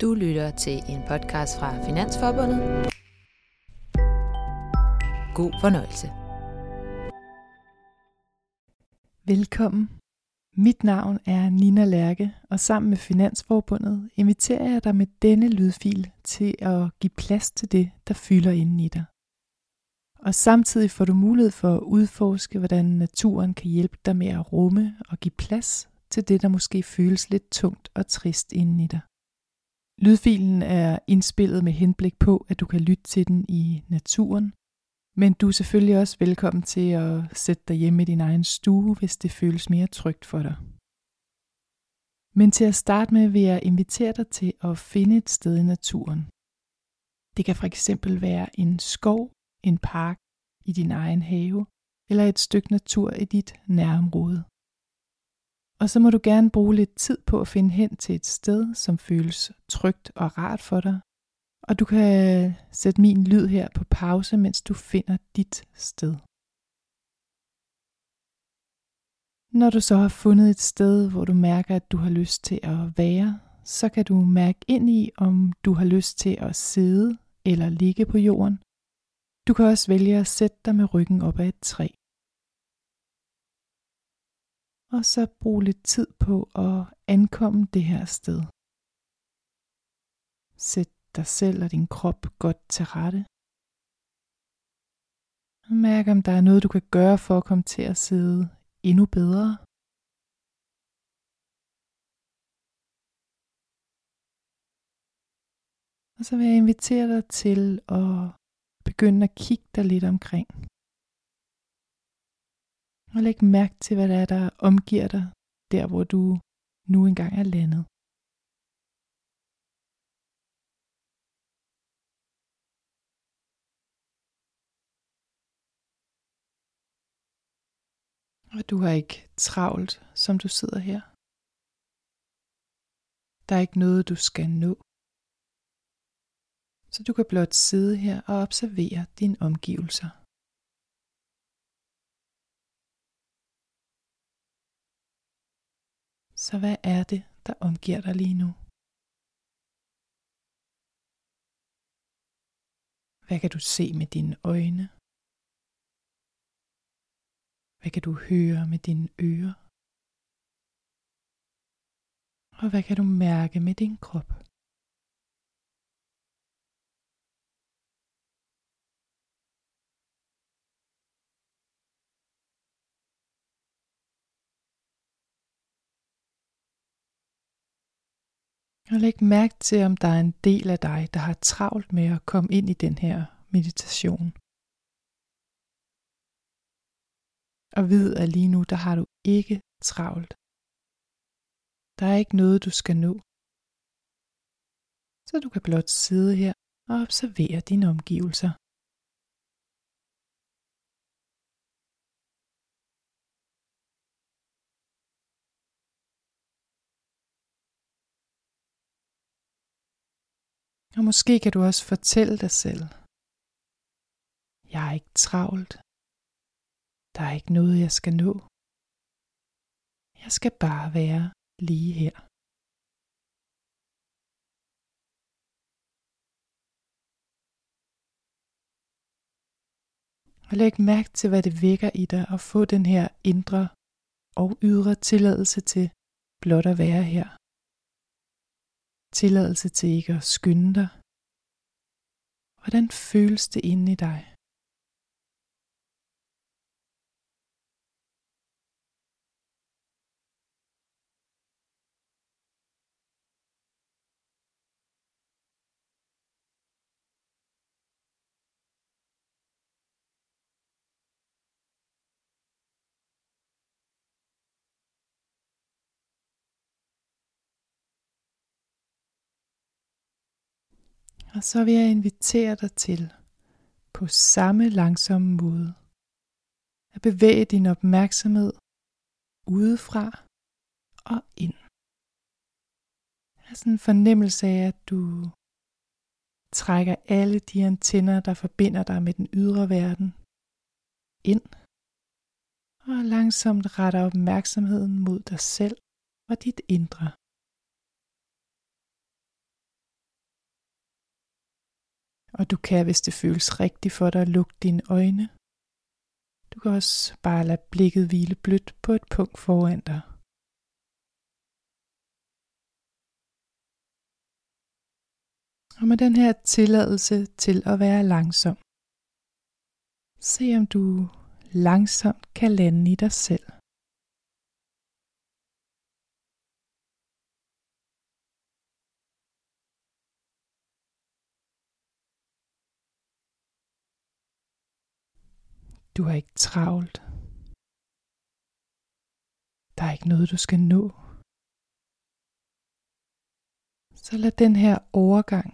Du lytter til en podcast fra Finansforbundet. God fornøjelse. Velkommen. Mit navn er Nina Lærke, og sammen med Finansforbundet inviterer jeg dig med denne lydfil til at give plads til det, der fylder inden i dig. Og samtidig får du mulighed for at udforske, hvordan naturen kan hjælpe dig med at rumme og give plads til det, der måske føles lidt tungt og trist inden i dig. Lydfilen er indspillet med henblik på, at du kan lytte til den i naturen, men du er selvfølgelig også velkommen til at sætte dig hjemme i din egen stue, hvis det føles mere trygt for dig. Men til at starte med vil jeg invitere dig til at finde et sted i naturen. Det kan for eksempel være en skov, en park i din egen have, eller et stykke natur i dit nærområde. Og så må du gerne bruge lidt tid på at finde hen til et sted, som føles trygt og rart for dig. Og du kan sætte min lyd her på pause, mens du finder dit sted. Når du så har fundet et sted, hvor du mærker, at du har lyst til at være, så kan du mærke ind i, om du har lyst til at sidde eller ligge på jorden. Du kan også vælge at sætte dig med ryggen op ad et træ og så bruge lidt tid på at ankomme det her sted. Sæt dig selv og din krop godt til rette. Og mærk om der er noget du kan gøre for at komme til at sidde endnu bedre. Og så vil jeg invitere dig til at begynde at kigge dig lidt omkring. Og læg mærke til, hvad der er, der omgiver dig, der hvor du nu engang er landet. Og du har ikke travlt, som du sidder her. Der er ikke noget, du skal nå. Så du kan blot sidde her og observere dine omgivelser. Så hvad er det, der omgiver dig lige nu? Hvad kan du se med dine øjne? Hvad kan du høre med dine ører? Og hvad kan du mærke med din krop? Og læg mærke til, om der er en del af dig, der har travlt med at komme ind i den her meditation. Og vid, at lige nu, der har du ikke travlt. Der er ikke noget, du skal nå. Så du kan blot sidde her og observere dine omgivelser. Og måske kan du også fortælle dig selv, jeg er ikke travlt. Der er ikke noget, jeg skal nå. Jeg skal bare være lige her. Og læg mærke til, hvad det vækker i dig at få den her indre og ydre tilladelse til blot at være her tilladelse til ikke at skynde dig. Hvordan føles det inde i dig? Og så vil jeg invitere dig til på samme langsomme måde at bevæge din opmærksomhed udefra og ind. Jeg sådan en fornemmelse af, at du trækker alle de antenner, der forbinder dig med den ydre verden, ind og langsomt retter opmærksomheden mod dig selv og dit indre. Og du kan, hvis det føles rigtigt for dig, lukke dine øjne. Du kan også bare lade blikket hvile blødt på et punkt foran dig. Og med den her tilladelse til at være langsom, se om du langsomt kan lande i dig selv. Du har ikke travlt. Der er ikke noget, du skal nå. Så lad den her overgang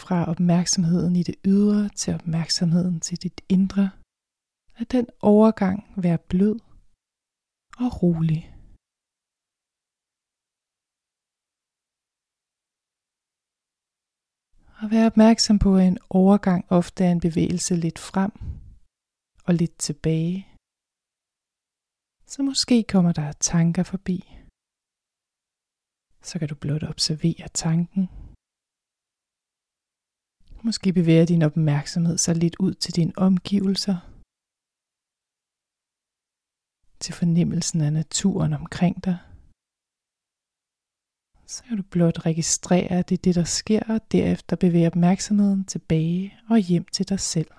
fra opmærksomheden i det ydre til opmærksomheden til dit indre, lad den overgang være blød og rolig. Og vær opmærksom på, at en overgang ofte er en bevægelse lidt frem og lidt tilbage. Så måske kommer der tanker forbi. Så kan du blot observere tanken. Måske bevæger din opmærksomhed sig lidt ud til dine omgivelser. Til fornemmelsen af naturen omkring dig så kan du blot registrere, at det er det, der sker, og derefter bevæge opmærksomheden tilbage og hjem til dig selv.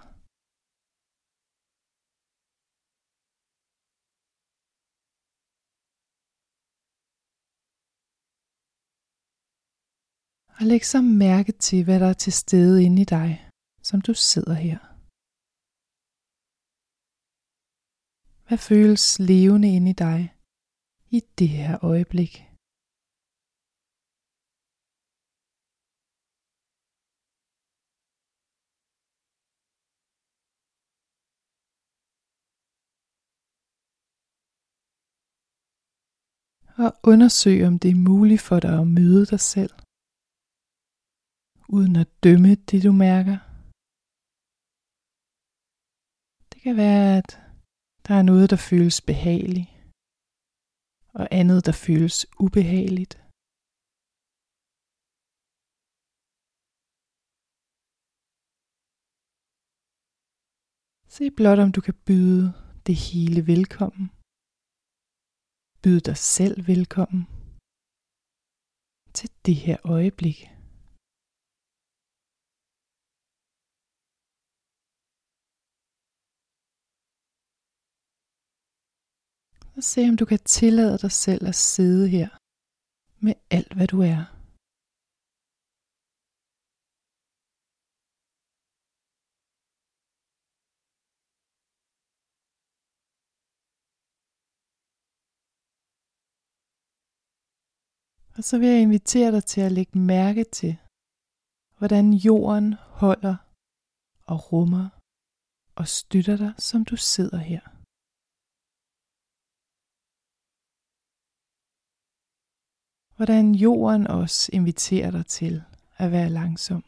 Og læg så mærke til, hvad der er til stede inde i dig, som du sidder her. Hvad føles levende inde i dig i det her øjeblik? Og undersøg, om det er muligt for dig at møde dig selv, uden at dømme det, du mærker. Det kan være, at der er noget, der føles behageligt, og andet, der føles ubehageligt. Se blot, om du kan byde det hele velkommen. Byd dig selv velkommen til det her øjeblik. Og se om du kan tillade dig selv at sidde her med alt hvad du er. Og så vil jeg invitere dig til at lægge mærke til, hvordan jorden holder og rummer og støtter dig, som du sidder her. Hvordan jorden også inviterer dig til at være langsom.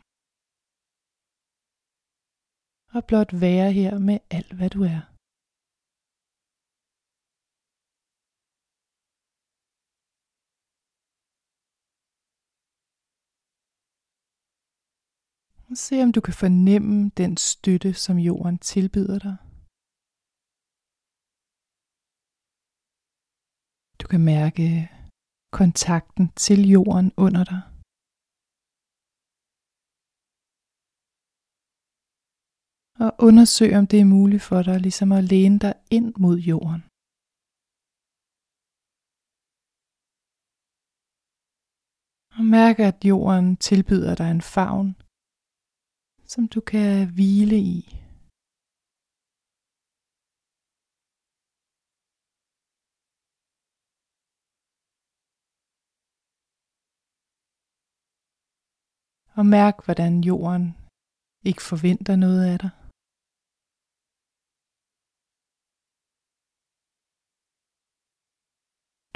Og blot være her med alt, hvad du er. Og se om du kan fornemme den støtte, som jorden tilbyder dig. Du kan mærke kontakten til jorden under dig. Og undersøg, om det er muligt for dig ligesom at læne dig ind mod jorden. Og mærk, at jorden tilbyder dig en favn, som du kan hvile i. Og mærk, hvordan jorden ikke forventer noget af dig.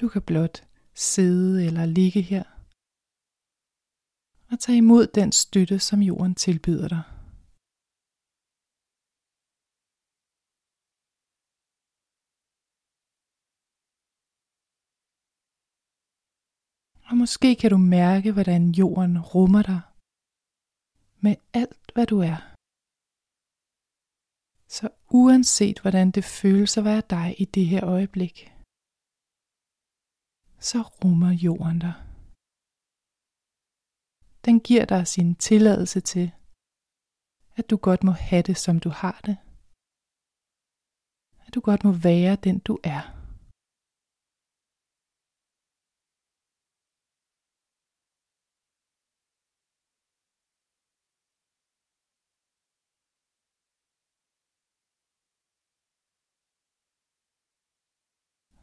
Du kan blot sidde eller ligge her og tag imod den støtte, som jorden tilbyder dig. Og måske kan du mærke, hvordan jorden rummer dig med alt, hvad du er. Så uanset hvordan det føles at være dig i det her øjeblik, så rummer jorden dig. Den giver dig sin tilladelse til, at du godt må have det, som du har det. At du godt må være den, du er.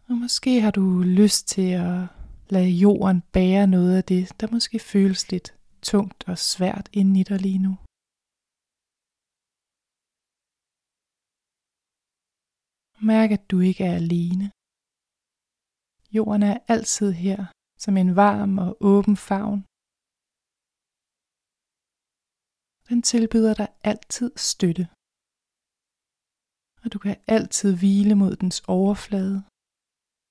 Og måske har du lyst til at lade jorden bære noget af det, der måske føles lidt tungt og svært inde i dig lige nu. Mærk, at du ikke er alene. Jorden er altid her som en varm og åben favn. Den tilbyder dig altid støtte. Og du kan altid hvile mod dens overflade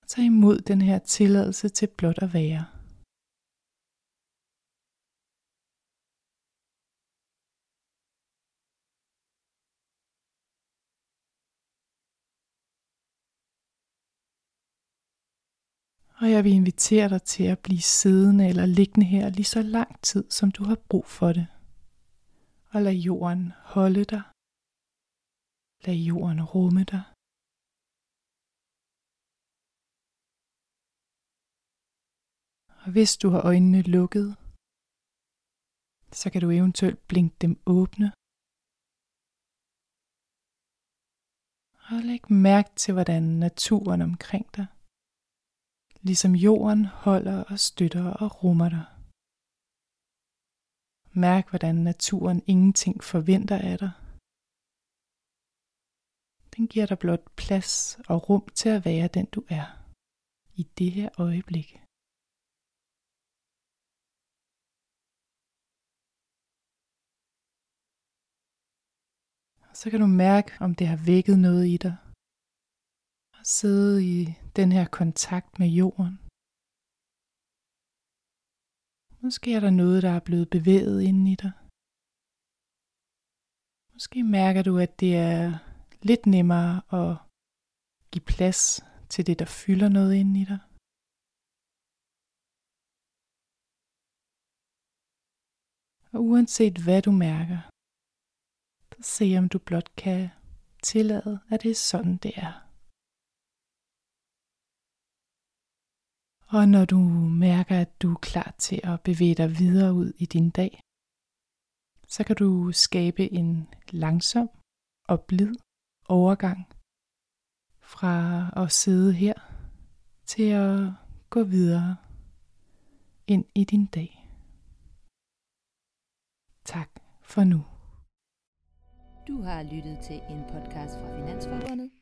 og tage imod den her tilladelse til blot at være. Og jeg vil invitere dig til at blive siddende eller liggende her lige så lang tid, som du har brug for det. Og lad jorden holde dig. Lad jorden rumme dig. Og hvis du har øjnene lukket, så kan du eventuelt blinke dem åbne. Og læg mærke til, hvordan naturen omkring dig ligesom jorden holder og støtter og rummer dig. Mærk, hvordan naturen ingenting forventer af dig. Den giver dig blot plads og rum til at være den du er i det her øjeblik. Så kan du mærke, om det har vækket noget i dig sidde i den her kontakt med jorden. Måske er der noget, der er blevet bevæget inde i dig. Måske mærker du, at det er lidt nemmere at give plads til det, der fylder noget inde i dig. Og uanset hvad du mærker, så se om du blot kan tillade, at det er sådan, det er. Og når du mærker, at du er klar til at bevæge dig videre ud i din dag, så kan du skabe en langsom og blid overgang fra at sidde her til at gå videre ind i din dag. Tak for nu. Du har lyttet til en podcast fra Finansforbundet.